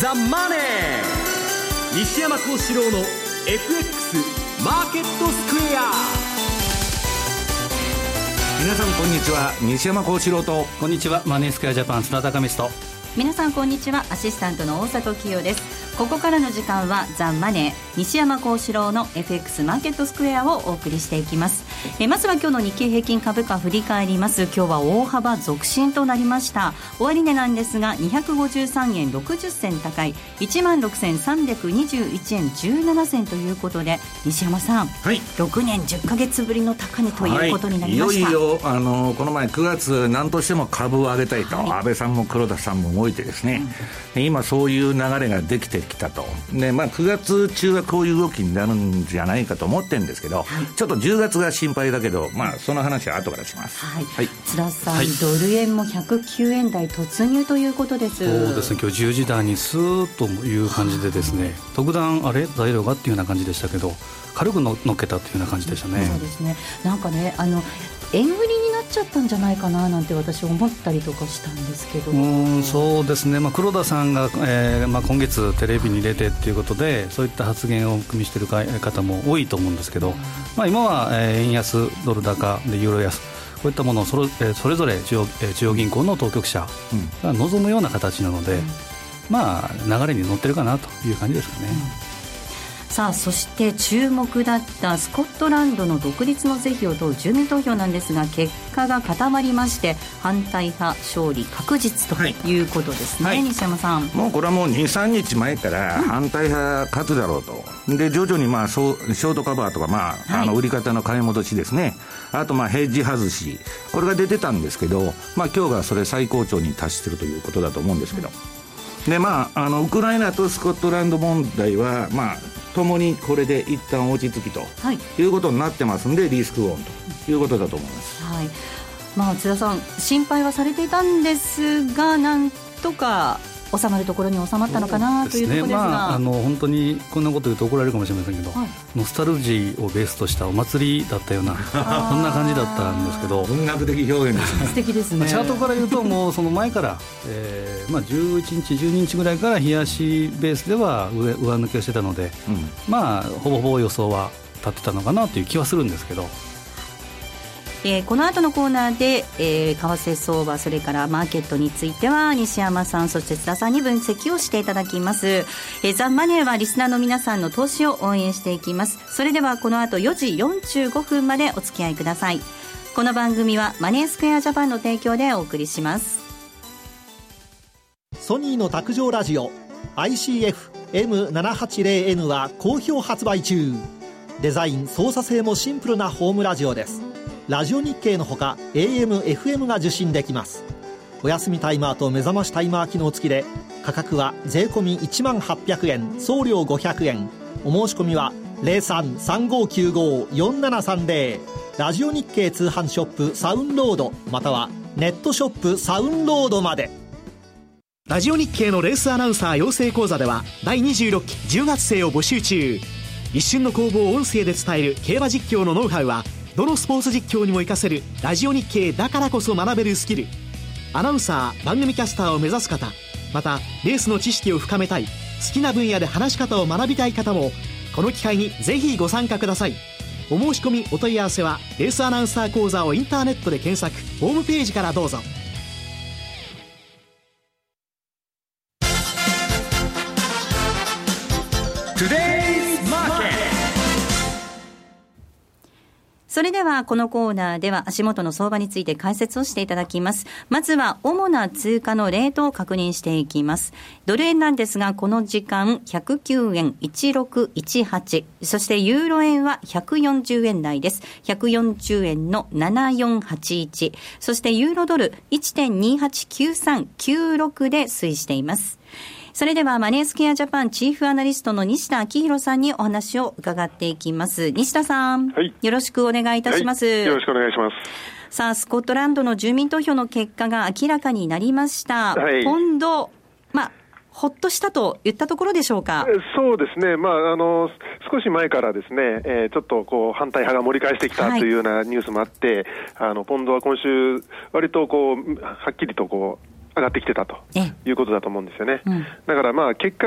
ザ・マネー」西山幸四郎の FX マーケットスクエア。皆さんこんにちは。西山幸四郎と。こんにちは。マネースクエアジャパン砂高光と。皆さんこんにちは。アシスタントの大里清です。ここからの時間はザ・マネー。西山幸四郎の FX マーケットスクエアをお送りしていきますえまずは今日の日経平均株価振り返ります。今日は大幅続伸となりました。終値なんですが253円60銭高い。1万6321円17銭ということで西山さん、はい、6年10か月ぶりの高値ということになりました、はい、いよいよあのこの前9月何としても株を上げたいと、はい、安倍さんも黒田さんも動いてですね、うん、今そういう流れができてきたと、でまあ、9月中はこういう動きになるんじゃないかと思ってるんですけど、はい、ちょっと10月が心配だけど、まあ、その話は後からします、はい。はい、津田さん、はい、ドル円も109円台突入ということです。そうですね、今日10時台にスーッという感じで、ですね特段、あれ、材料がっていうような感じでしたけど、軽くのっけたというような感じでしたね。そうですね。なんかねあの円売りになっちゃったんじゃないかななんて私思ったりとかしたんですけど。うんそうですね、まあ、黒田さんが、えーまあ、今月テレビに出てっていうことでそういった発言を組みしている方も多いと思うんですけど、まあ、今は、えー、円安ドル高でユーロ安こういったものをそれ,、えそれぞれ中央,、え中央銀行の当局者が望むような形なので、うん、まあ流れに乗ってるかなという感じですかね。うんさあそして注目だったスコットランドの独立の是非を問う住民投票なんですが結果が固まりまして反対派勝利確実とい。うことですね、はい、西山さん。もうこれはもう23日前から反対派勝つだろうと、うん、で徐々にまあショートカバーとか、まあ、あの売り方の買い戻しですね、あとまあヘッジ外し。これが出てたんですけど、まあ、今日がそれ最高潮に達してるということだと思うんですけど、でまあ、あのウクライナとスコットランド問題は、まあ、ともにこれで一旦落ち着きと、はい、いうことになってますんでリスクオンということだと思います。はいまあ、津田さん心配はされていたんですがなんとか収まるところに収まったのかなというところですが、まあ、あの本当にこんなこと言うと怒られるかもしれませんけど、はい、ノスタルジーをベースとしたお祭りだったようなそんな感じだったんですけど。文学的表現ですね。素敵ですね。チャートから言うともうその前から、えーまあ、11日12日ぐらいから冷やしベースでは上上抜けをしてたので、うん、まあほぼほぼ予想は立ってたのかなという気はするんですけどえー、この後のコーナーで、えー、為替相場それからマーケットについては西山さんそして津田さんに分析をしていただきます、えー、ザ・マネーはリスナーの皆さんの投資を応援していきます。それではこの後4時45分までお付き合いください。この番組はマネースクエアジャパンの提供でお送りします。ソニーの卓上ラジオ ICF-M780N は好評発売中。デザイン操作性もシンプルなホームラジオです。ラジオ日経のほか AM、FM が受信できます。お休みタイマーと目覚ましタイマー機能付きで価格は税込1万800円送料500円。お申し込みは0335954730ラジオ日経通販ショップサウンロードまたはネットショップサウンロードまで。ラジオ日経のレースアナウンサー養成講座では第26期10月生を募集中。一瞬の攻防を音声で伝える競馬実況のノウハウはどのスポーツ実況にも活かせるラジオ日経だからこそ学べるスキル。アナウンサー番組キャスターを目指す方。またレースの知識を深めたい。好きな分野で話し方を学びたい方もこの機会にぜひご参加ください。お申し込みお問い合わせはレースアナウンサー講座をインターネットで検索。ホームページからどうぞ。それではこのコーナーでは足元の相場について解説をしていただきます。まずは主な通貨のレートを確認していきます。ドル円なんですがこの時間109円1618そしてユーロ円は140円台です。140円の7481そしてユーロドル1.289396で推移しています。それではマネースケアジャパンチーフアナリストの西田明宏さんにお話を伺っていきます。西田さん、はい、よろしくお願いいたします、はい、よろしくお願いします。さあ、スコットランドの住民投票の結果が明らかになりました。はい、ポンド、まあ、ほっとしたといったところでしょうか？そうですね、まあ、あの少し前からですね、えー、ちょっとこう反対派が盛り返してきたというようなニュースもあって、はい、あのポンドは今週、割とこうはっきりとこう上がってきてたとえいうことだと思うんですよね。うん。だからまあ結果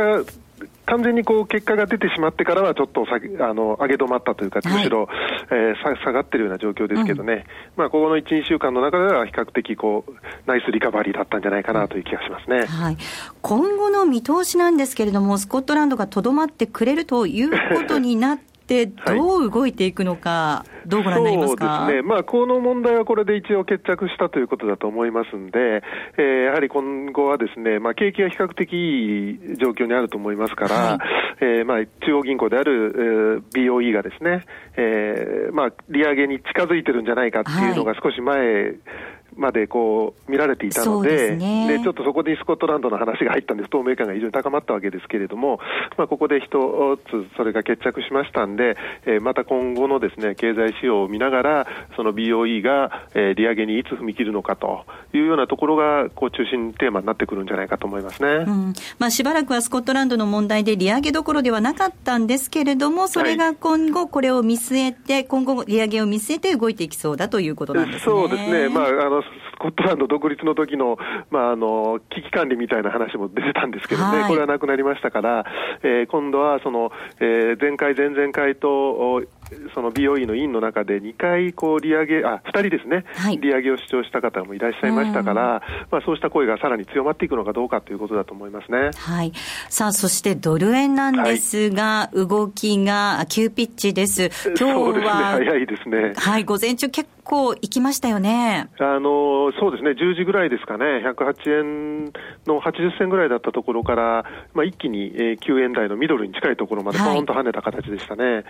完全にこう結果が出てしまってからは、ちょっと下げあの上げ止まったというか、はい。むしろ、えーさ下がってるような状況ですけどね、まあ、ここの1、2週間の中では、比較的こう、ナイスリカバリーだったんじゃないかなという気がしますね。はい、今後の見通しなんですけれども、スコットランドがとどまってくれるということになって、はい。どう動いていくのか、どうご覧になりますか？そうですね、まあ、この問題はこれで一応決着したということだと思いますんで、えーやはり今後はですね、まあ、景気が比較的いい状況にあると思いますから、はい。えーまあ、中央銀行である、えー BOE がですね、えーまあ、利上げに近づいてるんじゃないかっていうのが少し前、までこう見られていたのでね。でちょっとそこにスコットランドの話が入ったんで、不透明感が非常に高まったわけですけれども、まあ、ここで一つそれが決着しましたんで、えーまた今後のですね経済指標を見ながら、その BOE が、えー利上げにいつ踏み切るのかというようなところがこう中心テーマになってくるんじゃないかと思いますね。うん。まあ、しばらくはスコットランドの問題で利上げどころではなかったんですけれども、それが今後、これを見据えて、今後、利上げを見据えて動いていきそうだということなんですね。そうですね、まあ、あのスコットランド独立の時の、まあ、あの危機管理みたいな話も出てたんですけどね、はい。これはなくなりましたから、えー今度はその、えー前回、前々回と、おその BOE の委員の中で2回こう利上げ、あ2人ですね、はい利上げを主張した方もいらっしゃいましたから、まあ、そうした声がさらに強まっていくのかどうかということだと思いますね。はい。さあ、そしてドル円なんですが、動きが急ピッチです。今日は、早いですね。はい、午前中結構行きましたよね。あのそうですね、10時ぐらいですかね、108円の80銭ぐらいだったところから、まあ、一気に、えー9円台のミドルに近いところまでポはいーンと跳ねた形でしたね、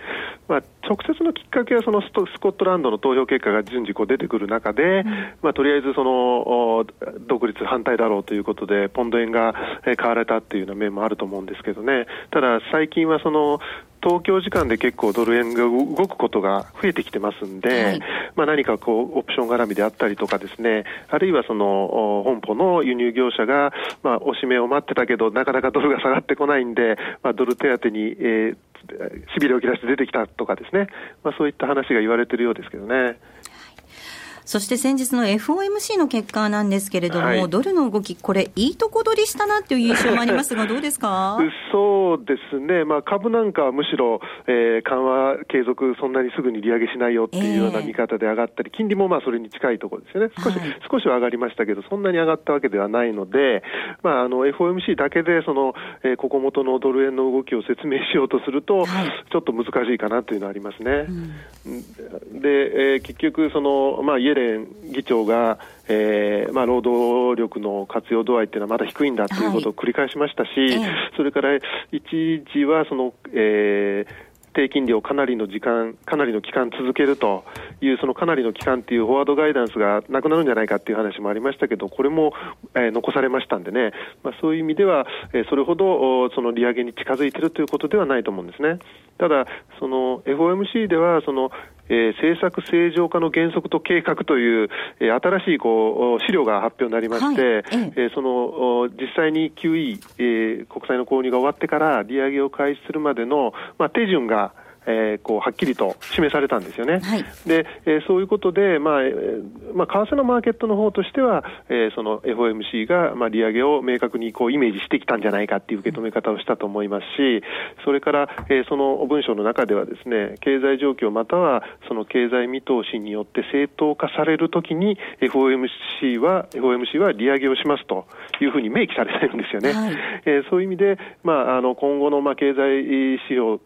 まあ、直接のきっかけはそのスコットランドの投票結果が順次こう出てくる中で、まあ、とりあえずそのお独立反対だろうということで、ポンド円がえー買われたっていうような面もあると思うんですけどね、ただ最近はその東京時間で結構ドル円が動くことが増えてきてますんで、はい。まあ、何かこうオプション絡みであったりとかですね、あるいはそのお本舗の輸入業者が、まあ、おしめを待ってたけど、なかなかドルが下がってこないんで、まあ、ドル手当に、えーしびれを切らして出てきたとかですね、まあ、そういった話が言われているようですけどね。そして先日の FOMC の結果なんですけれども、はい。ドルの動き、これ、いいとこ取りしたなっていう印象もありますが、どうですか？そうですね、まあ、株なんかはむしろ、えー緩和継続、そんなにすぐに利上げしないよっていうような見方で上がったり、金利もまあそれに近いところですよね、少し,、はい。少しは上がりましたけど、そんなに上がったわけではないので、まあ、あの FOMC だけでその、えーここ元のドル円の動きを説明しようとすると、はい。ちょっと難しいかなというのはありますね。で、えー結局その、まあ、イエレン議長が、えーまあ、労働力の活用度合いっていうのはまだ低いんだということを繰り返しましたし、ええ。それから一時はその、えー低金利をかなりの時間、かなりの期間続けるという、そのかなりの期間っていうフォワードガイダンスがなくなるんじゃないかっていう話もありましたけど、これも、えー残されましたんでね、まあ、そういう意味では、えーそれほどおその利上げに近づいているということではないと思うんですね。ただ、その FOMC では、その、えー政策正常化の原則と計画という、えー新しいこうお資料が発表になりまして、はいえそのお実際に QE、えー国債の購入が終わってから利上げを開始するまでの、まあ、手順が、えーこうはっきりと示されたんですよね。はいで、えーそういうことで、まあえーまあ、為替のマーケットの方としては、えーその FOMC が、まあ、利上げを明確にこうイメージしてきたんじゃないかっていう受け止め方をしたと思いますし、それから、えーその文章の中ではですね、経済状況またはその経済見通しによって正当化されるときに FOMC は FOMC は利上げをしますというふうに明記されてるんですよね。はいえーそういう意味で、まあ、あの今後のまあ経済指標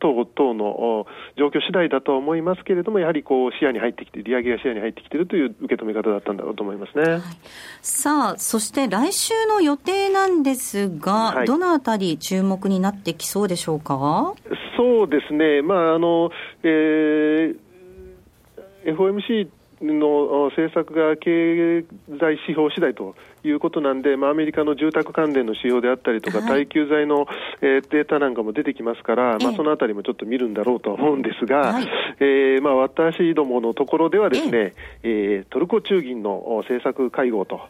等々のお状況次第だとは思いますけれども、やはりこう視野に入ってきて、利上げが視野に入ってきているという受け止め方だったんだろうと思いますね。さあ、そして来週の予定なんですが、はい。どのあたり注目になってきそうでしょうか？そうですね、まああのえー FOMC のお政策が経済指標次第ということなんで、まあ、アメリカの住宅関連の指標であったりとか、はい。耐久財の、えーデータなんかも出てきますから、まあ、ええそのあたりもちょっと見るんだろうとは思うんですが、はい。えーまあ、私どものところではですね、えートルコ中銀のお政策会合と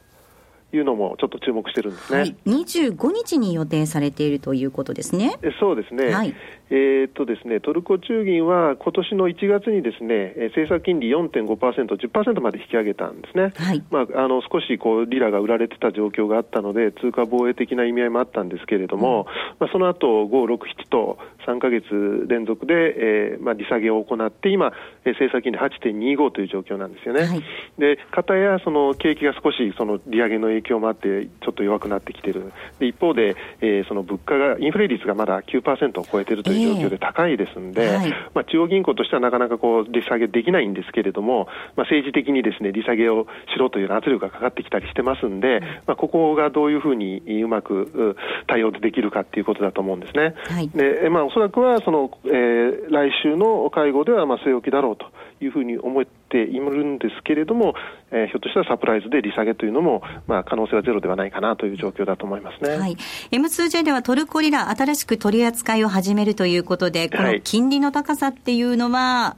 いうのもちょっと注目してるんですね。はい、25日に予定されているということですね。そうですね。はい、えー、っとですね、トルコ中銀は今年の1月にですね、政策金利4.5%、10%まで引き上げたんですね。はい、まあ、あの、少しこう、リラが売られてた状況があったので、通貨防衛的な意味合いもあったんですけれども、うん、まあ、その後、5、6、7と3か月連続で、えー、まあ、利下げを行って、今、政策金利8.25という状況なんですよね。はい、で、片やその景気が少しその利上げの影響もあって、ちょっと弱くなってきてる。で、一方で、えー、その物価が、インフレ率がまだ9%を超えているという状況で高いですんで、えーはい、まあ、中央銀行としてはなかなかこう、利下げできないんですけれども、まあ、政治的にですね、利下げをしろという圧力がかかってきたりしてますんで、まあ、ここがどういうふうにうまく対応できるかっていうことだと思うんですね。はい、で、まあ、おそらくは、その、えー、来週の会合では、まあ、据え置きだろうというふうに思っているんですけれども、えー、ひょっとしたらサプライズで利下げというのも、まあ、可能性はゼロではないかなという状況だと思いますね。はい。M2J ではトルコリラ、新しく取り扱いを始めるということで、この金利の高さっていうのは、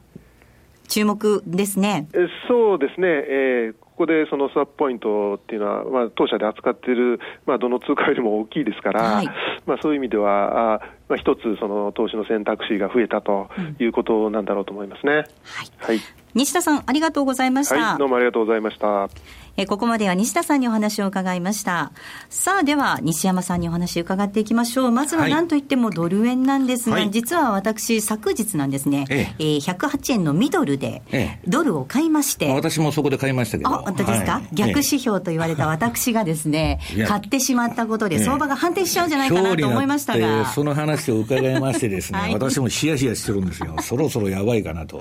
注目ですね。えそうですね。えーここでそのスワップポイントっていうのは、まあ、当社で扱っている、まあ、どの通貨よりも大きいですから、はい、まあ、そういう意味では、あまあ、一つ、その投資の選択肢が増えたということなんだろうと思いますね。うん、はい、はい、西田さん、ありがとうございました。はい、どうもありがとうございました。えここまでは西田さんにお話を伺いました。さあ、では、西山さんにお話を伺っていきましょう。まずは何といってもドル円なんですが、はい、実は私、昨日なんですね、ええー、108円のミドルで、ドルを買いまして、私もそこで買いましたけど。あ、本当ですか、はい、逆指標と言われた私がですね、買ってしまったことで、相場が反転しちゃうんじゃないかなと思いましたが。その話を伺いましてですね、はい、私もヒヤヒヤしてるんですよ。そろそろやばいかなと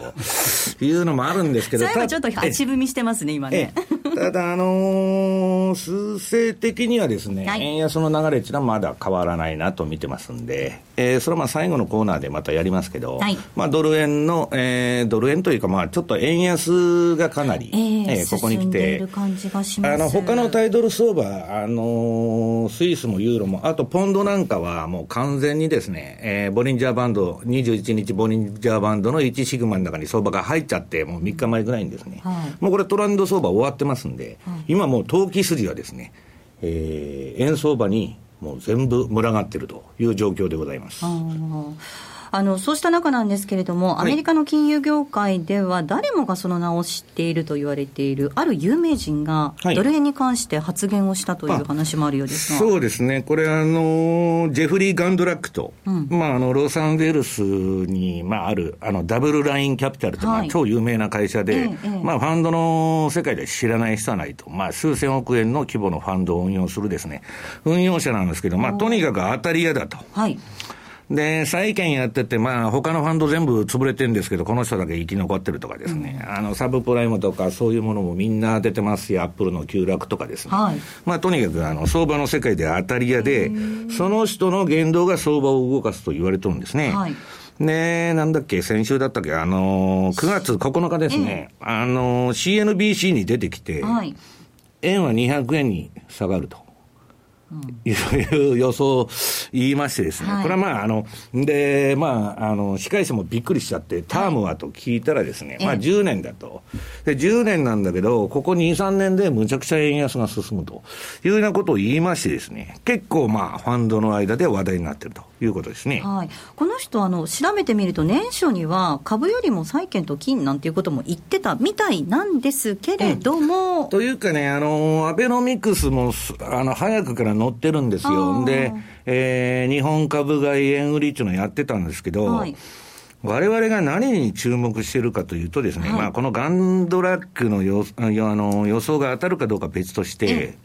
いうのもあるんですけど。それはちょっと足踏みしてますね、今ね。ただ、あのー、数勢的にはですね、はい、円安の流れっていうのはまだ変わらないなと見てますんで、えー、それはまあ最後のコーナーでまたやりますけど、はい、まあドル円の、えー、ドル円というか、まあちょっと円安がかなり、えー、えー、ここに来て、あの他のタイドル相場、あのー、スイスもユーロも、あとポンドなんかはもう完全にですね、えー、ボリンジャーバンド、21日ボリンジャーバンドの1シグマの中に相場が入っちゃって、もう3日前ぐらいにですね、はい、もうこれトランド相場終わってますんで、はい、今もう投機筋はですね、えー、円相場にもう全部群がっているという状況でございます。あのそうした中なんですけれども、アメリカの金融業界では、誰もがその名を知っていると言われている、ある有名人が、ドル円に関して発言をしたという話もあるようですが、そうですね、これあの、ジェフリー・ガンドラックと、うん、まあ、あのロサンゼルスに、まあ、あるあのダブルラインキャピタルという、はい、超有名な会社で、ええ、まあ、ファンドの世界で知らない人はないと、まあ、数千億円の規模のファンドを運用するですね、運用者なんですけど、まあ、とにかく当たり屋だと。はいで、債券やってて、まあ、他のファンド全部潰れてるんですけど、この人だけ生き残ってるとかですね、うん、あの、サブプライムとかそういうものもみんな出てますし、アップルの急落とかですね。はい、まあ、とにかく、あの、相場の世界で当たり屋で、その人の言動が相場を動かすと言われてるんですね。はい。で、なんだっけ、先週だったっけ、あのー、9月9日ですね、えー、あのー、CNBC に出てきて、はい、円は200円に下がると。いう予想言いましてですね、はい、これはまあ、あの、で、まあ、あの、司会者もびっくりしちゃって、タームはと聞いたらですね、はい、まあ10年だと。で、10年なんだけど、ここ2、3年でむちゃくちゃ円安が進むというようなことを言いましてですね、結構まあ、ファンドの間で話題になってるということですね。はい。この人、あの、調べてみると、年初には株よりも債券と金なんていうことも言ってたみたいなんですけれども。うん、というかね、あの、アベノミクスも、あの、早くから乗ってるんですよ。で、えー、日本株買い円売りっていうのをやってたんですけど、はい我々が何に注目しているかというとですね、はい、まあこのガンドラックの予あの予想が当たるかどうか別として、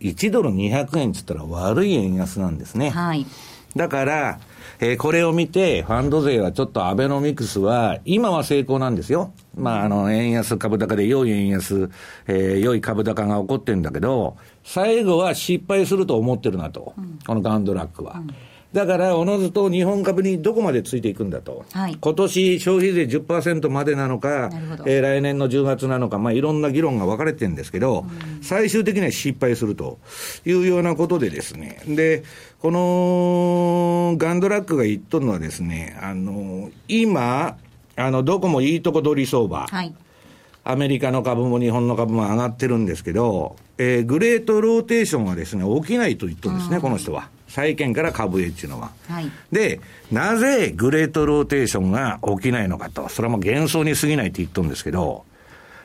1ドル200円って言ったら悪い円安なんですね。はい、だから、えー、これを見て、ファンド税はちょっとアベノミクスは、今は成功なんですよ。まあ、あの、円安株高で良い円安、えー、良い株高が起こってるんだけど、最後は失敗すると思ってるなと。うん、このガンドラックは。うん。だから、おのずと日本株にどこまでついていくんだと、はい、今年消費税10%までなのか、えー、来年の10月なのか、まあ、いろんな議論が分かれてるんですけど、うん、最終的には失敗するというようなことでですね、で、このガンドラックが言っとるのはですね、あの、今、あの、どこもいいとこ取り相場。はいアメリカの株も日本の株も上がってるんですけど、えー、グレートローテーションはですね、起きないと言ってるんですね、この人は。債券から株へっていうのは。はい、で、なぜグレートローテーションが起きないのかと、それはもう幻想に過ぎないって言ってるんですけど、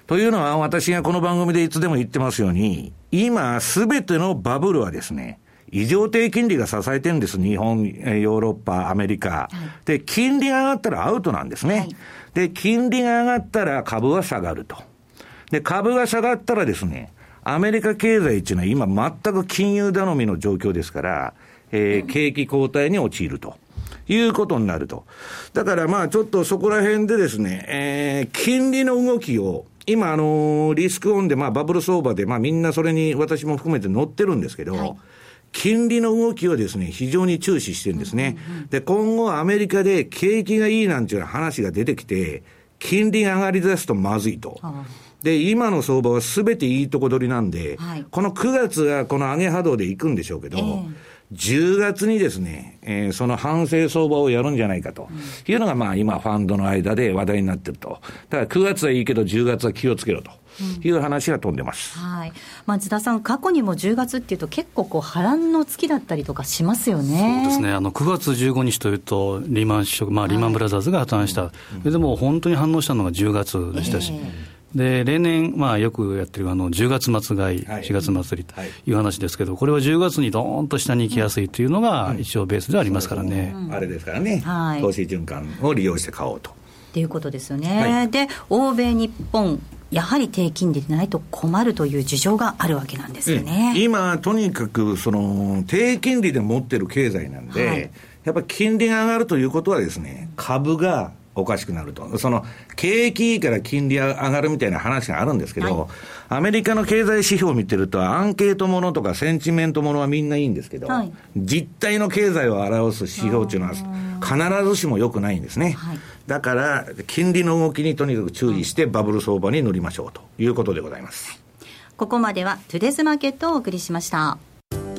というのは私がこの番組でいつでも言ってますように、今すべてのバブルはですね、異常低金利が支えてるんです。日本、ヨーロッパ、アメリカ。はい、で、金利が上がったらアウトなんですね。はいで、金利が上がったら株は下がると。で、株が下がったらですね、アメリカ経済っていうのは今全く金融頼みの状況ですから、えー、景気後退に陥ると。いうことになると。だからまあちょっとそこら辺でですね、えー、金利の動きを、今あのー、リスクオンでまあバブル相場でまあみんなそれに私も含めて乗ってるんですけど、はい金利の動きをですね、非常に注視してるんですね。で、今後アメリカで景気がいいなんていう話が出てきて、金利が上がり出すとまずいと。で、今の相場はすべていいとこ取りなんで、はい、この9月はこの上げ波動でいくんでしょうけど、えー10月にですね、えー、その反省相場をやるんじゃないかと。いうのが、まあ今、ファンドの間で話題になってると。だから9月はいいけど、10月は気をつけろと。いう話が飛んでます、うん、はい。まあ、津田さん、過去にも10月っていうと、結構こう波乱の月だったりとかしますよね。そうですね、あの9月15日というと、リーマンショック、まあ、リーマンブラザーズが破綻した、はい、でも本当に反応したのが10月でしたし。えーで例年、まあ、よくやってるあの10月末買い、4月末りとい。う話ですけど、これは10月にどーんと下に行きやすいというのが、一応ベースでありますからね、あれですからね、はい、投資循環を利用して買おうと。ということですよね、はい、で欧米、日本、やはり低金利でないと困るという事情があるわけなんですよね、今、とにかくその低金利で持ってる経済なんで、はい、やっぱり金利が上がるということはですね、株がおかしくなると。その、景気いいから金利上がるみたいな話があるんですけど、はい、アメリカの経済指標を見てると、アンケートものとかセンチメントものはみんないいんですけど、はい、実態の経済を表す指標っていうのは、必ずしも良くないんですね。はい、だから、金利の動きにとにかく注意して、バブル相場に乗りましょうということでございます。ここまでは、トゥデスマーケットをお送りしました。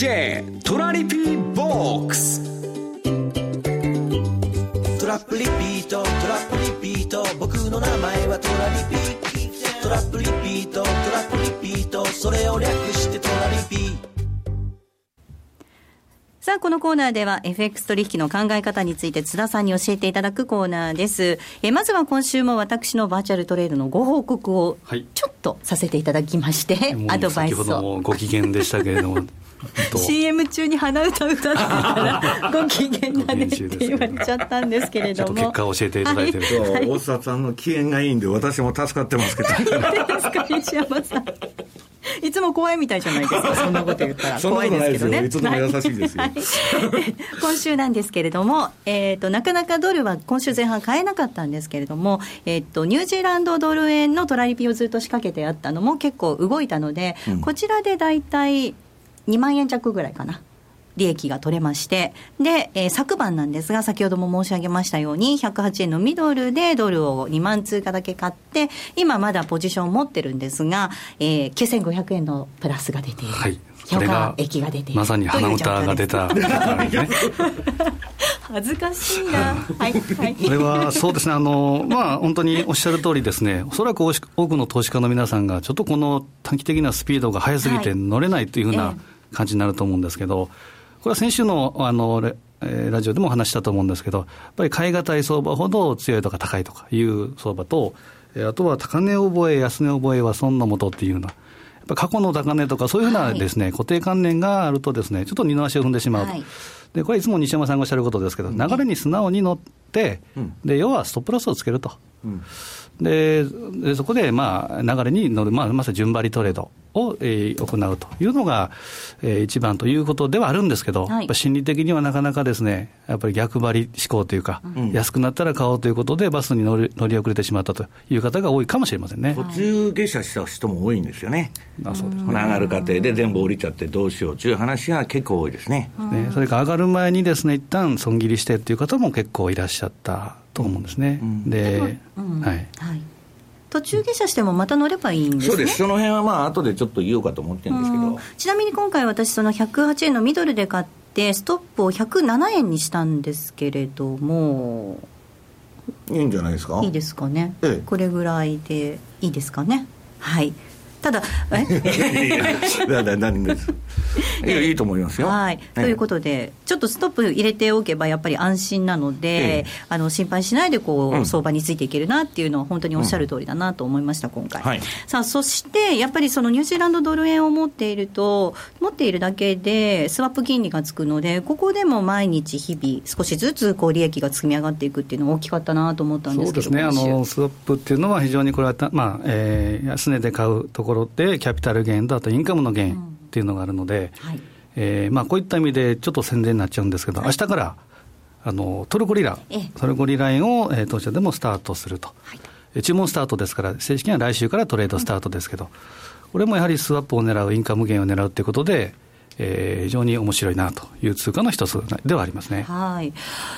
M2J トラリピーボックストラップリピートトラップリピート僕の名前はトラリピトラップリピートトラップリピートそれを略してトラリピさあ、このコーナーでは FX 取引の考え方について津田さんに教えていただくコーナーです。えまずは今週も私のバーチャルトレードのご報告をちょっとさせていただきまして、はい、アドバイスを。先ほどもご機嫌でしたけれども。CM 中に鼻歌歌ってたら ご機嫌だねって言われちゃったんですけれども。結果を教えていただいてる、はい、大沢さんの機嫌がいいんで私も助かってますけど。山さん。いつも怖いみたいじゃないですか、そんなこと言ったら。怖いですけどね。いつも優しいですよ。今週なんですけれども、えっ、ー、と、なかなかドルは今週前半買えなかったんですけれども、えっ、ー、と、ニュージーランドドル円のトラリピをずっと仕掛けてあったのも結構動いたので、うん、こちらで大体、2万円弱ぐらいかな。利益が取れまして、で、えー、昨晩なんですが、先ほども申し上げましたように、108円のミドルでドルを2万通貨だけ買って、今まだポジションを持ってるんですが、えー、9500円のプラスが出ている。はい。評価益が出ている。まさに鼻歌が出た。恥ずかしいな、はい、はい、これはそうですね、あのまあ、本当におっしゃる通りですね、おそらく多くの投資家の皆さんが、ちょっとこの短期的なスピードが速すぎて乗れないというふうな感じになると思うんですけど、これは先週のあのえー、ラジオでも話したと思うんですけど、やっぱり買い難い相場ほど強いとか高いとかいう相場と、えー、あとは高値覚え、安値覚えは損のもとっていうような、やっぱ過去の高値とか、そういうふうなですね、はい、固定観念があるとですね、ちょっと二の足を踏んでしまうと。はい、で、これいつも西山さんがおっしゃることですけど、流れに素直に乗って、うん、で、要はストップロスをつけると。うんでそこで、まあ、流れに乗る、まあ、まさに順張りトレードを、えー、行うというのが、えー、一番ということではあるんですけど、はい、心理的にはなかなかですね、やっぱり逆張り思考というか、うん、安くなったら買おうということで、バスに乗り乗り遅れてしまったという方が多いかもしれませんね。途中下車した人も多いんですよね、あそうですね。上がる過程で全部降りちゃってどうしようという話が結構多いですね。ねそれから上がる前にですね、一旦損切りしてっていう方も結構いらっしゃったと思うんですね。うん、で、はい、はい。途中下車してもまた乗ればいいんですね。そうです。その辺はまあ後でちょっと言おうかと思ってるんですけど。ちなみに今回私その108円のミドルで買ってストップを107円にしたんですけれども。いいんじゃないですか？いいですかね、ええ、これぐらいでいいですかね？はいただ、え？いやいいと思いますよ。はい、ということで、ちょっとストップ入れておけば、やっぱり安心なので、あの心配しないでこう、相場についていけるなっていうのは、本当におっしゃる通りだなと思いました、今回。はい、さあそしてやっぱりそのニュージーランドドル円を持っていると、持っているだけで、スワップ金利がつくので、ここでも毎日、日々、少しずつこう利益が積み上がっていくっていうのは大きかったなと思ったんですけどそうですね、あのスワップっていうのは、非常にこれは、まあえー、安値で買うところで、キャピタルゲインと、あとインカムのゲインっていうのがあるので、うん。はい。えーまあ、こういった意味でちょっと宣伝になっちゃうんですけど、はい、明日からあのトルコリラ、トルコリラ円を、えー、当社でもスタートすると、はい、注文スタートですから、正式には来週からトレードスタートですけど、うん、これもやはりスワップを狙う、インカムゲインを狙うということで、えー、非常に面白いなという通貨の一つではありますね、はい。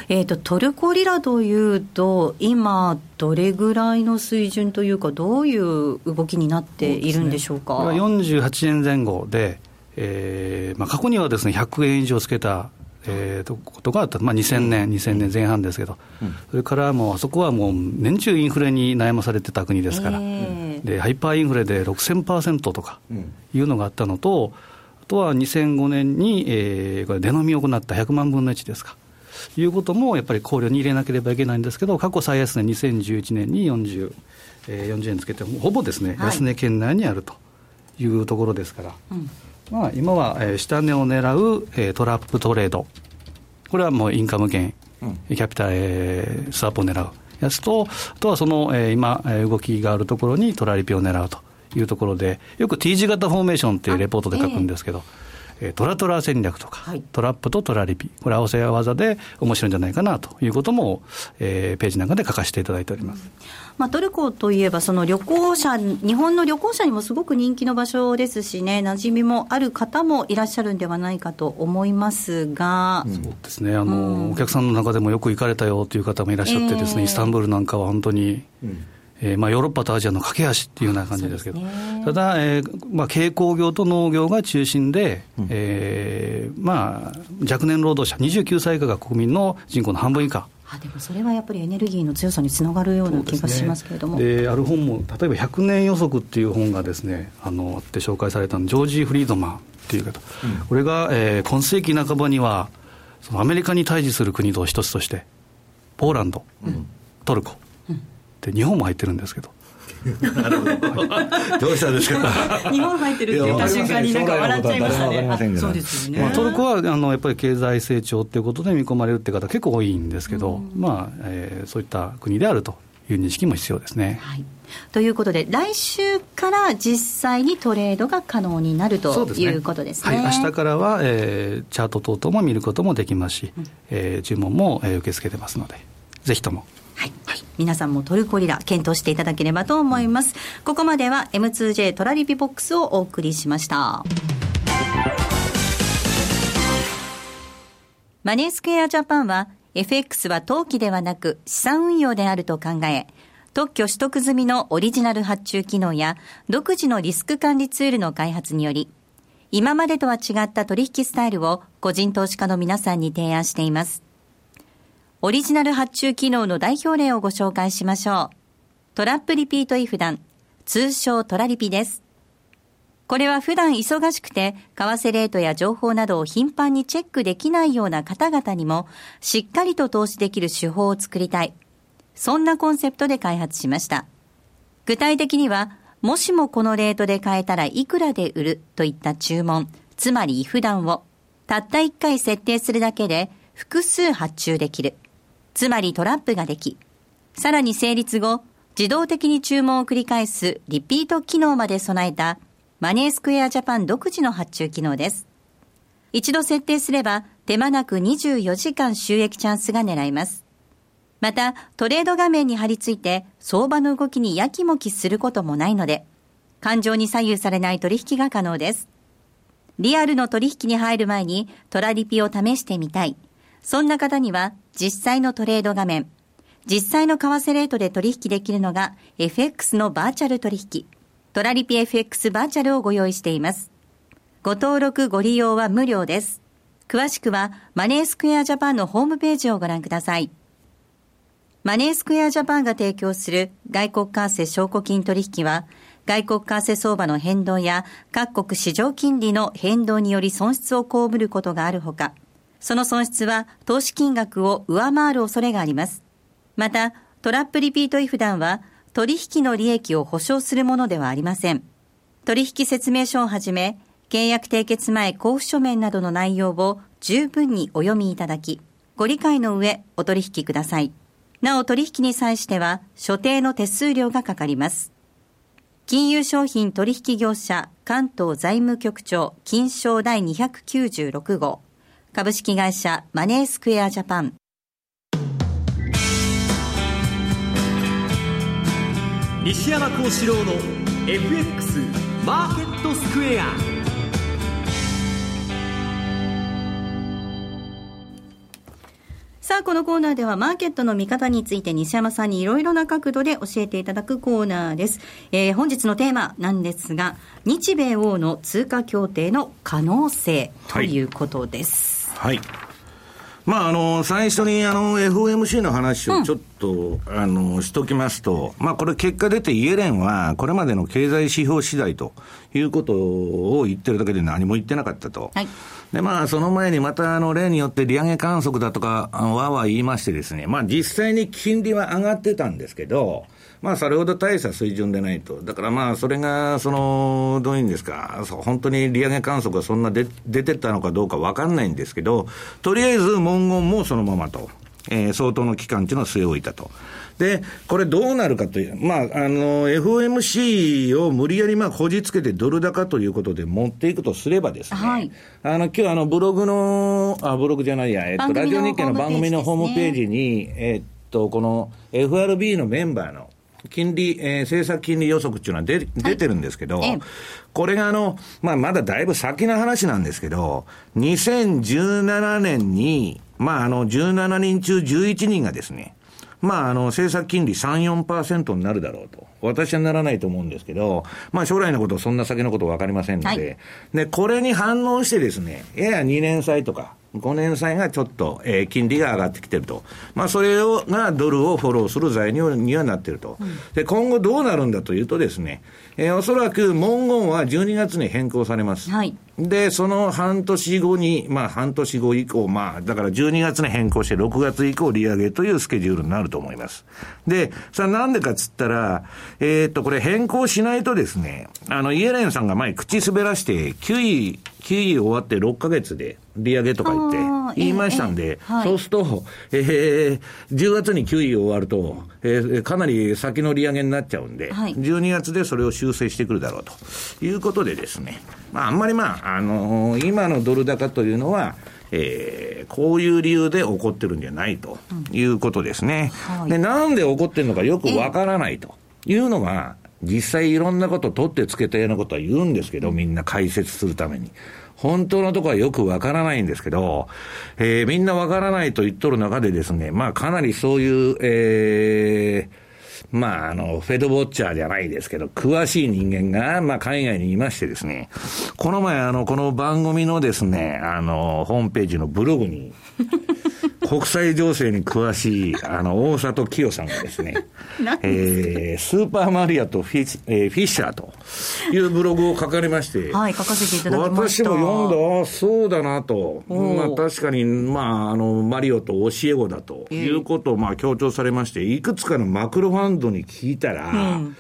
えーと、トルコリラというと、今、どれぐらいの水準というか、どういう動きになっているんでしょうか？うね、48円前後でえーまあ、過去にはですね100円以上つけた、えー、ことがあった、まあ、2000年、2000年前半ですけど、うん、それからもう、あそこはもう年中インフレに悩まされてた国ですから、えー、でハイパーインフレで6000%とかいうのがあったのと、あとは2005年に、えー、これ、出飲みを行った100万分の1ですか。いうこともやっぱり考慮に入れなければいけないんですけど、過去最安値、2011年に40、えー、40円つけて、ほぼですね、安値圏内にあると。いうところですから。うん。まあ、今は、えー、下値を狙う、えー、トラップトレード、これはもうインカムゲイン、うん、キャピタル、えー、スワップを狙うやつと、あとはその、えー、今、えー、動きがあるところにトラリピを狙うというところで、よく T 字型フォーメーションっていうレポートで書くんですけど、トラトラ戦略とか、はい、トラップとトラリピ、これ合わせ技で面白いんじゃないかなということも、えー、ページなんかで書かせていただいております。まあ、トルコといえば、その旅行者、日本の旅行者にもすごく人気の場所ですしね、馴染みもある方もいらっしゃるんではないかと思いますが、そうですね。あの、うん、お客さんの中でもよく行かれたよという方もいらっしゃってですね、えー、イスタンブールなんかは本当に。うんえーまあ、ヨーロッパとアジアの架け橋っていうような感じですけど、ただ、えーまあ、軽工業と農業が中心で、うん、えー、まあ、若年労働者、29歳以下が国民の人口の半分以下。あでもそれはやっぱりエネルギーの強さにつながるような気がしますけれども。で、ね、ある本も、例えば100年予測っていう本がですね、あのあって紹介されたジョージ・フリードマンっていう方、うん、これが、えー、今世紀半ばには、そのアメリカに対峙する国と一つとして、ポーランド、うん、トルコ、って日本も入ってるんですけど。なるほど。どうしたんですか？日本入ってるって言った瞬間になんか笑っちゃいましたね。そうですね。まあトルコはあのやっぱり経済成長っていうことで見込まれるって方結構多いんですけど、まあ、えー、そういった国であるという認識も必要ですね。はい。ということで、来週から実際にトレードが可能になるということですね。はい、明日からは、えー、チャート等々も見ることもできますし、うん、えー、注文も、えー、受け付けてますので、ぜひとも皆さんもトルコリラ検討していただければと思います、ここまでは M2J トラリピボックスをお送りしましたマネースクエアジャパンは FX は投機ではなく資産運用であると考え特許取得済みのオリジナル発注機能や独自のリスク管理ツールの開発により今までとは違った取引スタイルを個人投資家の皆さんに提案しています。オリジナル発注機能の代表例をご紹介しましょう。トラップリピートイフダン、通称トラリピです。これは普段忙しくて、為替レートや情報などを頻繁にチェックできないような方々にも、しっかりと投資できる手法を作りたい。そんなコンセプトで開発しました。具体的には、もしもこのレートで買えたらいくらで売るといった注文、つまり普段を、たった1回設定するだけで複数発注できる。つまりトラップができ、さらに成立後、自動的に注文を繰り返すリピート機能まで備えたマネースクエアジャパン独自の発注機能です。一度設定すれば手間なく24時間収益チャンスが狙います。また、トレード画面に貼り付いて相場の動きにやきもきすることもないので、感情に左右されない取引が可能です。リアルの取引に入る前にトラリピを試してみたい。そんな方には実際のトレード画面、実際の為替レートで取引できるのが FX のバーチャル取引、トラリピ FX バーチャルをご用意しています。ご登録ご利用は無料です。詳しくはマネースクエアジャパンのホームページをご覧ください。マネースクエアジャパンが提供する外国為替証拠金取引は、外国為替相場の変動や各国市場金利の変動により損失を被ることがあるほか、その損失は投資金額を上回る恐れがあります。また、トラップリピート違反団は取引の利益を保証するものではありません。取引説明書をはじめ、契約締結前交付書面などの内容を十分にお読みいただき、ご理解の上お取引ください。なお取引に際しては所定の手数料がかかります。金融商品取引業者関東財務局長金賞第296号株式会社マネースクエアジャパン西山幸四郎の FX マーケットスクエアさあ、このコーナーではマーケットの見方について西山さんにいろいろな角度で教えていただくコーナーです。えー、本日のテーマなんですが、日米欧の通貨協定の可能性ということです。はい、はい。まあ、あの、最初にあの、FOMC の話をちょっと、うん、あの、しときますと、まあ、これ結果出てイエレンは、これまでの経済指標次第ということを言ってるだけで何も言ってなかったと。はい。で、まあ、その前にまた、あの、例によって利上げ観測だとか、わわ言いましてですね、まあ、実際に金利は上がってたんですけど、まあ、それほど大した水準でないと。だからまあ、それが、その、どういうんですか、本当に利上げ観測がそんな出出てたのかどうかわかんないんですけど、とりあえず文言もそのままと。えー、相当の期間っていうのを据え置いたと。で、これどうなるかという、まあ、あの、FOMC を無理やりまあ、こじつけてドル高ということで持っていくとすればですね、はい、あの、今日あの、ブログの、あ、ブログじゃないや、えっと、ラジオ日経の番組のホームページに、えっと、この FRB のメンバーの、金利、えー、政策金利予測っていうのは出出てるんですけど、はい、これがあの、まあ、まだだいぶ先の話なんですけど、2017年に、まあ、あの、17人中11人がですね、まあ、あの、政策金利3、4%になるだろうと。私はならないと思うんですけど、まあ、将来のこと、そんな先のこと分かりませんので、はい、で、これに反応してですね、やや2年債とか、5年債がちょっと、えー、金利が上がってきてると。まあ、それを、がドルをフォローする材料にはなってると。で、今後どうなるんだというとですね、えー、おそらく文言は12月に変更されます。はい。で、その半年後に、まあ半年後以降、まあだから12月に変更して6月以降利上げというスケジュールになると思います。で、それはなんでかっつったら、えー、っと、これ変更しないとですね、あの、イエレンさんが前口滑らして、9位、9位終わって6ヶ月で利上げとか言って、言いましたんで、えーえーはい、そうすると、えー、10月に9位終わると、えー、かなり先の利上げになっちゃうんで、はい、12月でそれを修正してくるだろうということでですね、まあ、あんまりまあ、あのー、今のドル高というのは、えー、こういう理由で起こってるんじゃないということですね。うんはい、で、なんで起こってるのかよくわからないというのが、実際いろんなこと取ってつけたようなことは言うんですけど、みんな解説するために。本当のところはよくわからないんですけど、えー、みんなわからないと言っとる中でですね、まあかなりそういう、えー、まあ、あの、フェドウォッチャーじゃないですけど、詳しい人間が、まあ、海外にいましてですね、この前、あの、この番組のですね、あの、ホームページのブログに、国際情勢に詳しい、あの、大里清さんがですね、えー、スーパーマリアとフィ,、えー、フィッシャーというブログを書かれまして、はい、書かせていただきました。私も読んだ、あそうだなと。まあ確かに、まあ、あの、マリオと教え子だということを、まあ強調されまして、いくつかのマクロファンドに聞いたら、うん、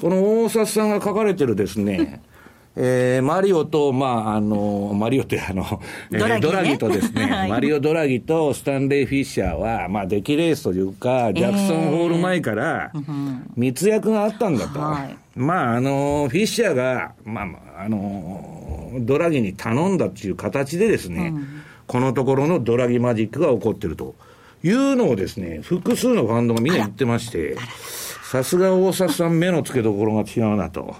この大里さんが書かれてるですね、えー、マリオと、まあ、あの、マリオってあの、ドラギ、ね,、ドラギとですね、はい、マリオ・ドラギとスタンレー・フィッシャーは、まあ、出来レースというか、ジャクソンホール前から、密約があったんだと。まあ、あの、フィッシャーが、まあ、あの、ドラギに頼んだっていう形でですね、うん、このところのドラギマジックが起こってると。いうのをですね、複数のファンドがみんな言ってまして、さすが大札さん目の付けどころが違うなと。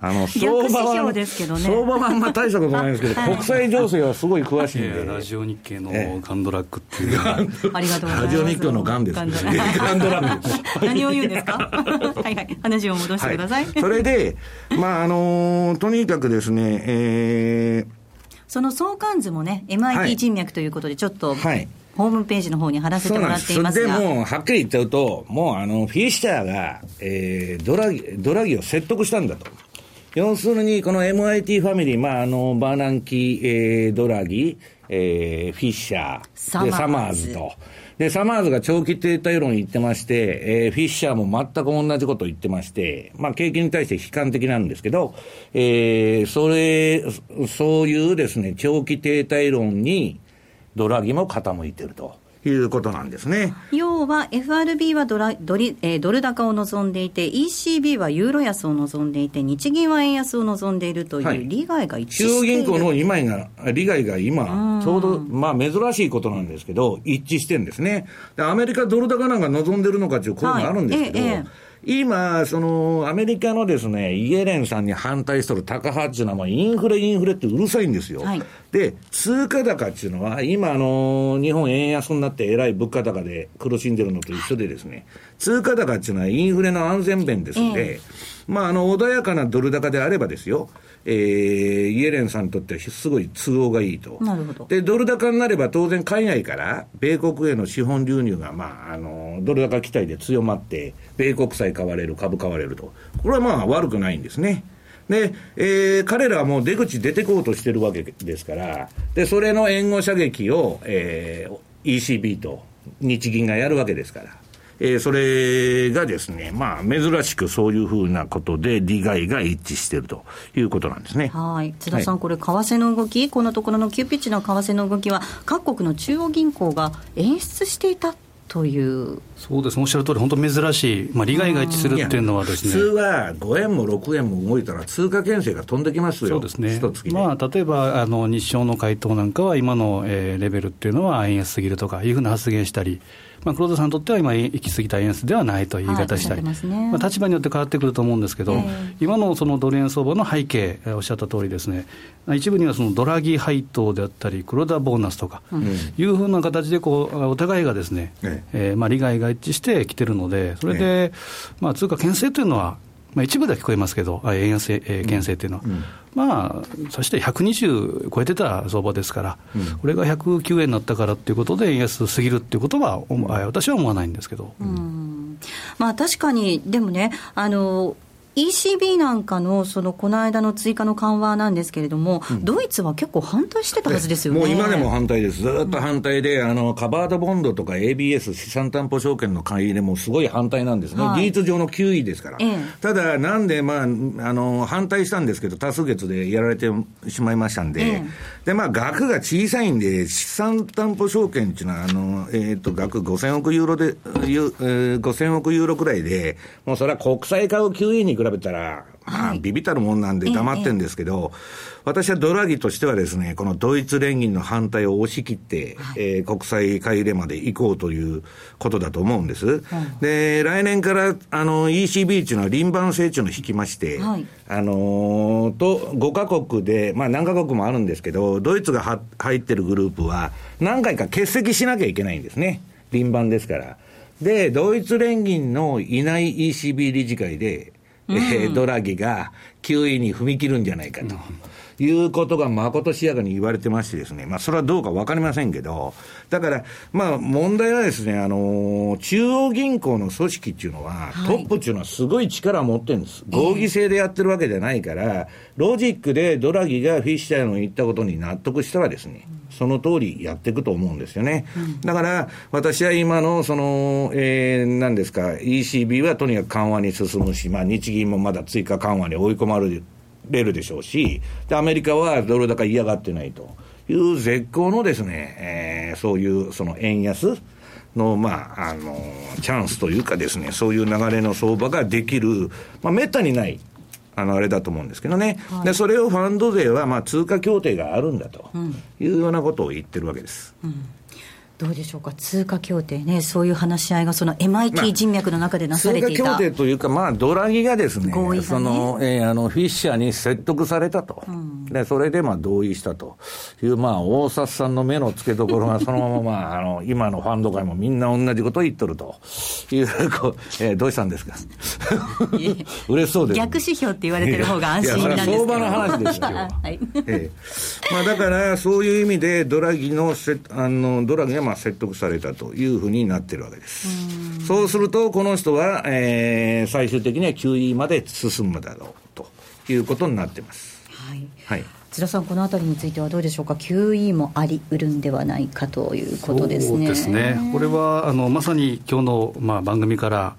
あの 相場は、ね、相場はあんま大したことないんですけど、国際情勢はすごい詳しいんで、ラジオ日経のガンドラックっていう、ありがとうございます。ラジオ日経のガンですね、ガンドラック。何を言うんですか、はいはい、話を戻してください、はい、それで、まああのー、とにかくですね、えー、その相関図もね、MIT 人脈ということで、ちょっと、はい、ホームページの方に貼らせてもらっていますが。でも、はっきり言っちゃうと、もうあの、フィッシャーが、えー、ドラギ、ドラギを説得したんだと。要するに、この MIT ファミリー、まあ、あの、バーナンキ、えー、ドラギ、えー、フィッシャー、で、サマーズと。で、サマーズが長期停滞論言ってまして、えー、フィッシャーも全く同じこと言ってまして、まあ、景気に対して悲観的なんですけど、えー、それ、そういうですね、長期停滞論に、ドラギも傾いてると。いうことなんですね。要は FRB はドラドリ、えー、ドル高を望んでいて、ECB はユーロ安を望んでいて、日銀は円安を望んでいるという利害が一致している、中央銀行の今が利害が今、ちょうど、まあ、珍しいことなんですけど、一致してるんですね。アメリカドル高なんか望んでるのかという声もあるんですけど、はいええ今、その、アメリカのですね、イエレンさんに反対しとる高派っていうのは、インフレ、インフレってうるさいんですよ。はい、で、通貨高っていうのは、今、あの、日本円安になってえらい物価高で苦しんでるのと一緒でですね、通貨高っていうのはインフレの安全弁ですんで、えー、まあ、あの、穏やかなドル高であればですよ、えー、イエレンさんにとってはすごい都合がいいと。なるほど。で、ドル高になれば当然海外から米国への資本流入が、まあ、あの、ドル高期待で強まって、米国債買われる、株買われると。これはまあ悪くないんですね。で、えー、彼らはもう出口出てこうとしてるわけですから、で、それの援護射撃を、えー、ECB と日銀がやるわけですから。えー、それがですね、まあ、珍しくそういうふうなことで、利害が一致しているということなんですね。はい。津田さん、はい、これ、為替の動き、このところの急ピッチの為替の動きは、各国の中央銀行が演出していたという。そうです、おっしゃる通り、本当珍しい、まあ、利害が一致するっていうのはですね、普通は5円も6円も動いたら、通貨牽制が飛んできますよ、そうですね、まあ、例えばあの日商の回答なんかは、今の、えー、レベルっていうのは円安すぎるとかいうふうな発言したり、まあ、黒田さんにとっては今、行き過ぎた円安ではないという言い方したり、はいね、まあ、立場によって変わってくると思うんですけど、えー、今のそのドル円相場の背景、おっしゃった通りですね、一部にはそのドラギ配当であったり、黒田ボーナスとかいうふうな形でこう、お互いがですね、ええ。ー、まあ、利害が一致してきてるので、それで、まあ、通貨牽制というのは、まあ、一部では聞こえますけど、円安、えー、牽制っていうのは、うん、まあ、そして120超えてた相場ですから、うん、これが109円になったからっていうことで、円安すぎるっていうことは、私は思わないんですけど。まあ、確かに、でもね、あの ECB なんかのそのこの間の追加の緩和なんですけれども、うん、ドイツは結構反対してたはずですよね。もう今でも反対です、ずっと反対で、うん、あのカバードボンドとか ABS、資産担保証券の買い入れもすごい反対なんですね、はい、事実上の9位ですから、ええ、ただ、なんで、まあ、あの反対したんですけど、多数決でやられてしまいましたんで、え、でまあ、額が小さいんで、資産担保証券っていうのは、あのえーと、額5000億ユーロで、5000億ユーロくらいで、もうそれは国債買う9位に比べべたら、まあ、ビビたるもんなんで黙ってんですけど、私はドラギとしてはですね、このドイツ連銀の反対を押し切って、はい、えー、国際買い入れまで行こうということだと思うんです。で、来年からあの ECB っていうのは輪番成長の引きまして、はい、あのー、と、5カ国で、まあ何カ国もあるんですけど、ドイツがは入ってるグループは何回か欠席しなきゃいけないんですね。輪番ですから。で、ドイツ連銀のいない ECB 理事会で、えー、ドラギが9位に踏み切るんじゃないかと。いうことがまことしやかに言われてましてですね、まあ、それはどうかわかりませんけど、だから、まあ、問題はですね、あの、中央銀行の組織っていうのは、はい、トップっていうのはすごい力を持ってるんです。合議制でやってるわけじゃないから、ロジックでドラギがフィッシャーの言ったことに納得したらですね、その通りやっていくと思うんですよね。だから、私は今の、その、えー、何ですか、ECB はとにかく緩和に進むし、まあ、日銀もまだ追加緩和に追い込まれるでしょうし、で、アメリカはドル高嫌がってないという絶好のですね、えー、そういうその円安の、まあ、あの、チャンスというかですね、そういう流れの相場ができる、まあ、めったにないあの、あれだと思うんですけどね。はい、で、それをファンド税は、まあ、通貨協定があるんだというようなことを言ってるわけです。うんどうでしょうか、通貨協定ね、そういう話し合いがその MIT 人脈の中でなされていた、まあ、通貨協定というか、まあ、ドラギがですね、ね。そのえー、あのフィッシャーに説得されたと、うん、でそれでまあ同意したという、まあ、大札さんの目の付けどころが、そのまま、まあ、あの今のファンド界もみんな同じことを言っとると。いうこう、えー、どうしたんですか、嬉しそうです逆指標って言われてる方が安心なんですけど。相場の話ですよ、は。い。えーまあ、だから、そういう意味で、ドラギのせあのドラギがまあ説得されたというふうになってるわけです。そうすると、この人は、えー、最終的には QE まで進むだろうということになってます。はい、はい津田さん、このあたりについてはどうでしょうか、QE もありうるんではないかということですね。ですねこれはあのまさに今日のまあ番組から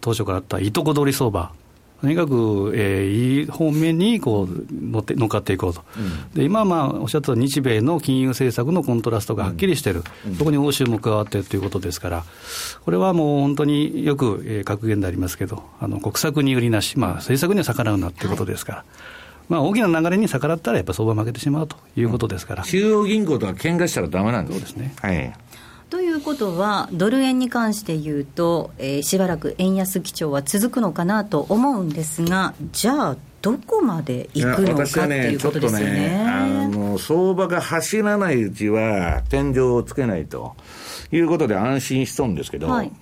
当初からあったいとこ取り相場とにかく、えー、いい方面にこう乗って乗っかっていこうと、うん、で今、まあ、おっしゃった日米の金融政策のコントラストがはっきりしてる、うん、そこに欧州も加わっているということですから、これはもう本当によく、えー、格言でありますけど、あの国策に売りなし、まあ、政策には逆らうなということですから。はい。まあ、大きな流れに逆らったら、やっぱ相場負けてしまうということですから、中央銀行とは喧嘩したらだめなんです。そうですね。はいということは、ドル円に関して言うと、えー、しばらく円安基調は続くのかなと思うんですが、じゃあ、どこまで行くのか、っていうことですよね、ね、あの相場が走らないうちは、天井をつけないということで安心しそうんですけど、はい、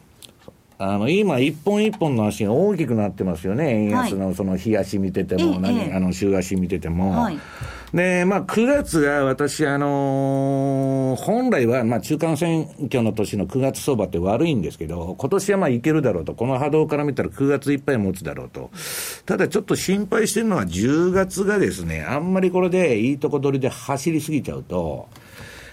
あの今、一本一本の足が大きくなってますよね、円安のその日足見てても、何、ええ、あの週足見てても。はい。で、まあ、9月が私、あのー、本来は、まあ、中間選挙の年の9月相場って悪いんですけど、今年はまあいけるだろうと、この波動から見たら9月いっぱい持つだろうと。ただちょっと心配してるのは10月がですね、あんまりこれでいいとこ取りで走りすぎちゃうと、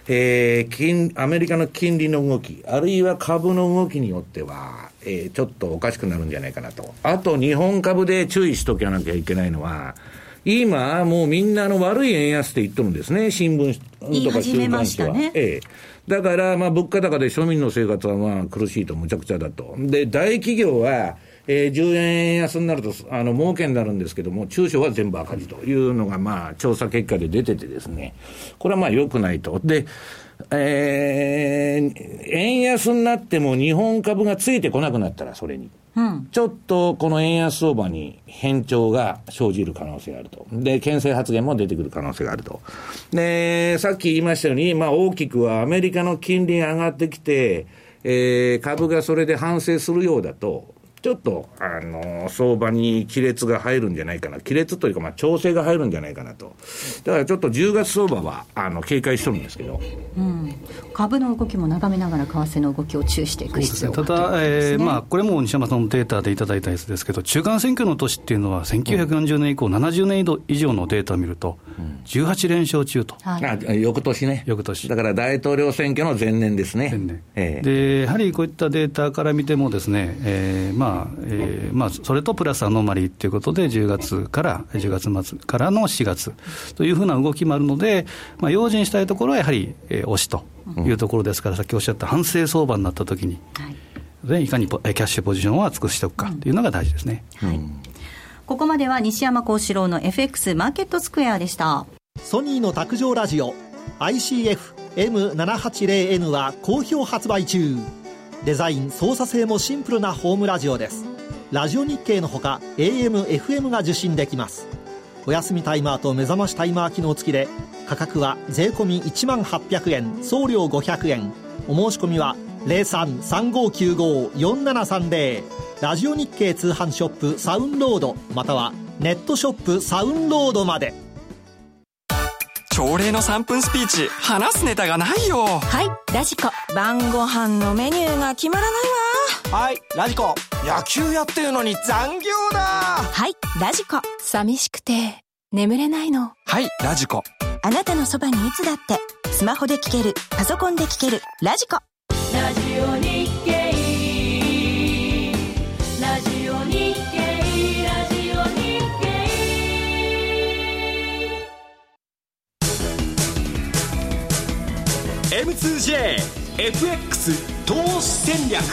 えー、金、アメリカの金利の動き、あるいは株の動きによっては、えー、ちょっとおかしくなるんじゃないかなと。あと、日本株で注意しときゃなきゃいけないのは、今、もうみんなの悪い円安って言ってるんですね、新聞とか週刊誌は。ね、ええだから、まあ、物価高で庶民の生活はまあ苦しいと、むちゃくちゃだと。で、大企業は、えー、10円安になると、あの、儲けになるんですけども、中小は全部赤字というのが、まあ、調査結果で出ててですね、これはまあ良くないと。で、えー、円安になっても日本株がついてこなくなったら、それに。うん、ちょっとこの円安相場に変調が生じる可能性があると。で、牽制発言も出てくる可能性があると。で、さっき言いましたように、まあ大きくはアメリカの金利が上がってきて、えー、株がそれで反省するようだと、ちょっと、あの、相場に亀裂が入るんじゃないかな。亀裂というか、まあ、調整が入るんじゃないかなと。だからちょっと10月相場は、あの、警戒しとるんですけど。うん。株の動きも眺めながら、為替の動きを注意していく必要がある、ね、ただ、えー、まあ、これも西山さんのデータでいただいたやつですけど、中間選挙の年っていうのは、1940年以降、70年以上のデータを見ると、18連勝中と。はい、あ翌年ね。翌年。だから大統領選挙の前年ですね。前年。えー、で、やはりこういったデータから見てもですね、えー、まあ、まあ、えーまあ、それとプラスアノマリーということで、10月から、10月末からの4月というふうな動きもあるので、まあ、用心したいところはやはり、えー、押しというところですから、さっきおっしゃった反省相場になったときに、はい、いかにキャッシュポジションを厚くしておくかというのが大事ですね。うん、はい。ここまでは西山幸四郎の FX マーケットスクエアでした。ソニーの卓上ラジオ ICF-M780N は好評発売中デザイン操作性もシンプルなホームラジオです。ラジオ日経のほか AM、FM が受信できます。お休みタイマーと目覚ましタイマー機能付きで価格は税込1万800円送料500円。お申し込みは0335954730ラジオ日経通販ショップサウンロードまたはネットショップサウンロードまで。朝礼の3分スピーチ話すネタがないよはいラジコ晩ご飯のメニューが決まらないわはいラジコ野球やってるのに残業だはいラジコ寂しくて眠れないのはいラジコあなたのそばにいつだってスマホで聞けるパソコンで聞けるラジコラジコ M2JFX 投資戦略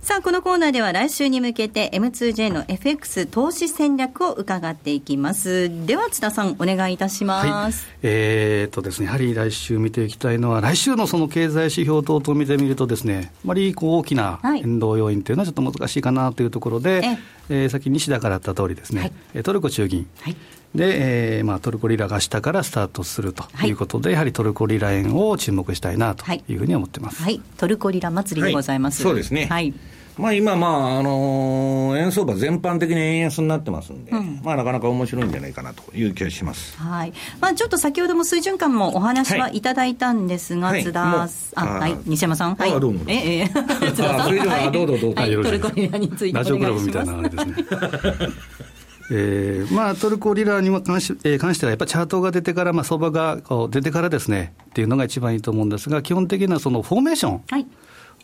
さあ、このコーナーでは来週に向けて M2J の FX 投資戦略を伺っていきます。では津田さん、お願いいたします。はい、えー、っとですね、やはり来週見ていきたいのは、来週のその経済指標等々を見てみるとですね、あまりこう大きな変動要因というのはちょっと難しいかなというところで、はい、えー、さっき西田からあった通りですね、はい、トルコ中銀。はいで、えーまあ、トルコリラが下からスタートするとい。うことで、はい、やはりトルコリラ円を注目したいなとい。うふうに思ってます、はい、トルコリラ祭りでございます、はい、そうですね、はい。まあ、今、まああのー、円相場全般的に円安になってますんで、うん、まあ、なかなか面白いんじゃないかなという気がします、はい。まあ、ちょっと先ほども水準感もお話はい。ただいたんですが、はい、津田あ、はい、西山さん、はい、あどうもええ。津田さん、はい、どうぞどうぞ、はい、トルコリラについてお願いします。ラジオクラブみたいなあれですね えーまあ、トルコリラに関し,、えー、関しては、やっぱりチャートが出てから、まあ、相場が出てからですねっていうのが一番いいと思うんですが、基本的なそのフォーメーション、はい。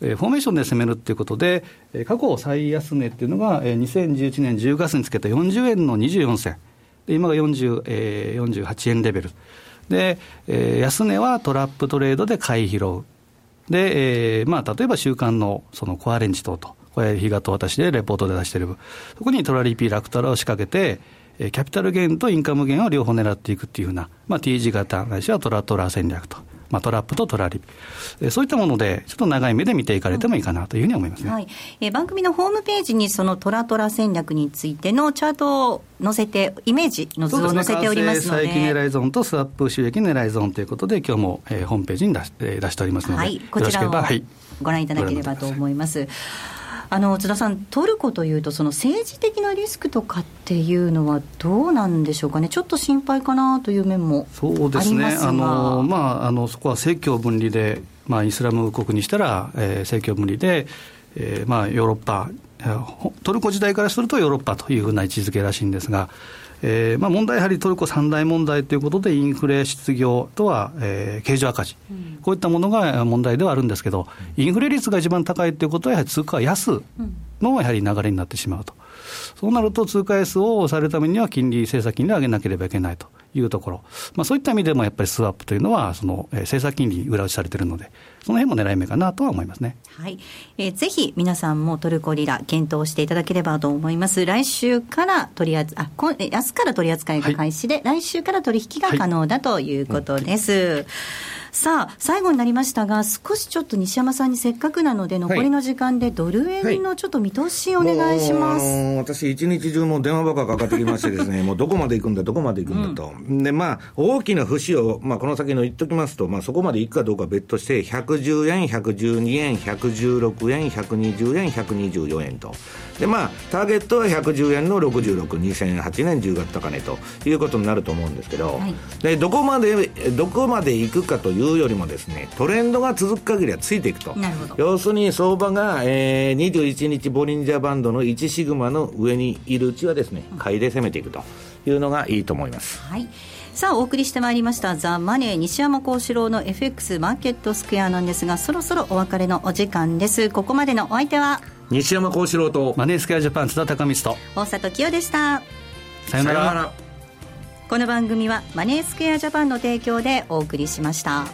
えー、フォーメーションで攻めるっていうことで、えー、過去最安値っていうのが、えー、2011年10月につけた40円の24銭、で今が40、えー、48円レベル、で、えー、安値はトラップトレードで買い拾う、で、えーまあ、例えば週間のそのコアレンジ等と。これ、日がと私でレポートで出している、そこにトラリピー、ラクタラを仕掛けて、キャピタルゲインとインカムゲインを両方狙っていくっていうふうな、まあ、T 字型、ないしはトラトラ戦略と。まあ、トラップとトラリピ、そういったもので、ちょっと長い目で見ていかれてもいいかなというふうに思いますね、はい、えー、番組のホームページに、そのトラトラ戦略についてのチャートを載せて、イメージの図を載せておりますので、でね、狙いゾーンとスワップ収益狙いゾーンということで、今日も、えー、ホームページに出し,、えー、出しておりますので、はい、こちらをご覧いただければと思います。あの津田さん、トルコというと、その政治的なリスクとかっていうのは、どうなんでしょうかね、ちょっと心配かなという面もそうですね、あのまあ、あのそこは政教分離で、まあ、イスラム国にしたら、えー、政教分離で、えーまあ、ヨーロッパ、トルコ時代からするとヨーロッパというふうな位置づけらしいんですが、えーまあ、問題やはりトルコ三大問題ということで、インフレ、失業とは、えー、経常赤字、うん、こういったものが問題ではあるんですけど、インフレ率が一番高いということは、やはり通貨安のやはり流れになってしまうと。そうなると、通貨安を抑えるためには、金利、政策金利を上げなければいけないと。いうところ、まあ、そういった意味でもやっぱりスワップというのは、その、えー、政策金利裏打ちされているので、その辺も狙い目かなとは思いますね。はい。えー、ぜひ皆さんもトルコリラ検討していただければと思います。来週から取り扱、あ、こ明日から取り扱いが開始で、はい、来週から取引が可能だということです。はいうんさあ、最後になりましたが、少しちょっと西山さんにせっかくなので、残りの時間でドル円のちょっと見通しお願いします。はいはい、私、一日中も電話ばっかかかってきましてですね、もうどこまで行くんだ、どこまで行くんだと。うん、で、まあ、大きな節を、まあ、この先の言っときますと、まあ、そこまで行くかどうか別として、110円、112円、116円、120円、124円と。でまあターゲットは110円の66、2008年10月高値ということになると思うんですけど、はい、でどこまでどこまでいくかというよりもですねトレンドが続く限りはついていくと。要するに相場が、えー、21日ボリンジャーバンドの1シグマの上にいるうちはですね買いで攻めていくというのがいいと思います。はいさあお送りしてまいりましたザ・マネー西山幸四郎の FX マーケットスクエアなんですがそろそろお別れのお時間です。ここまでのお相手は？西山幸四郎とマネースクエアジャパン津田隆光と大里清でした。さよなら。この番組はマネースクエアジャパンの提供でお送りしました。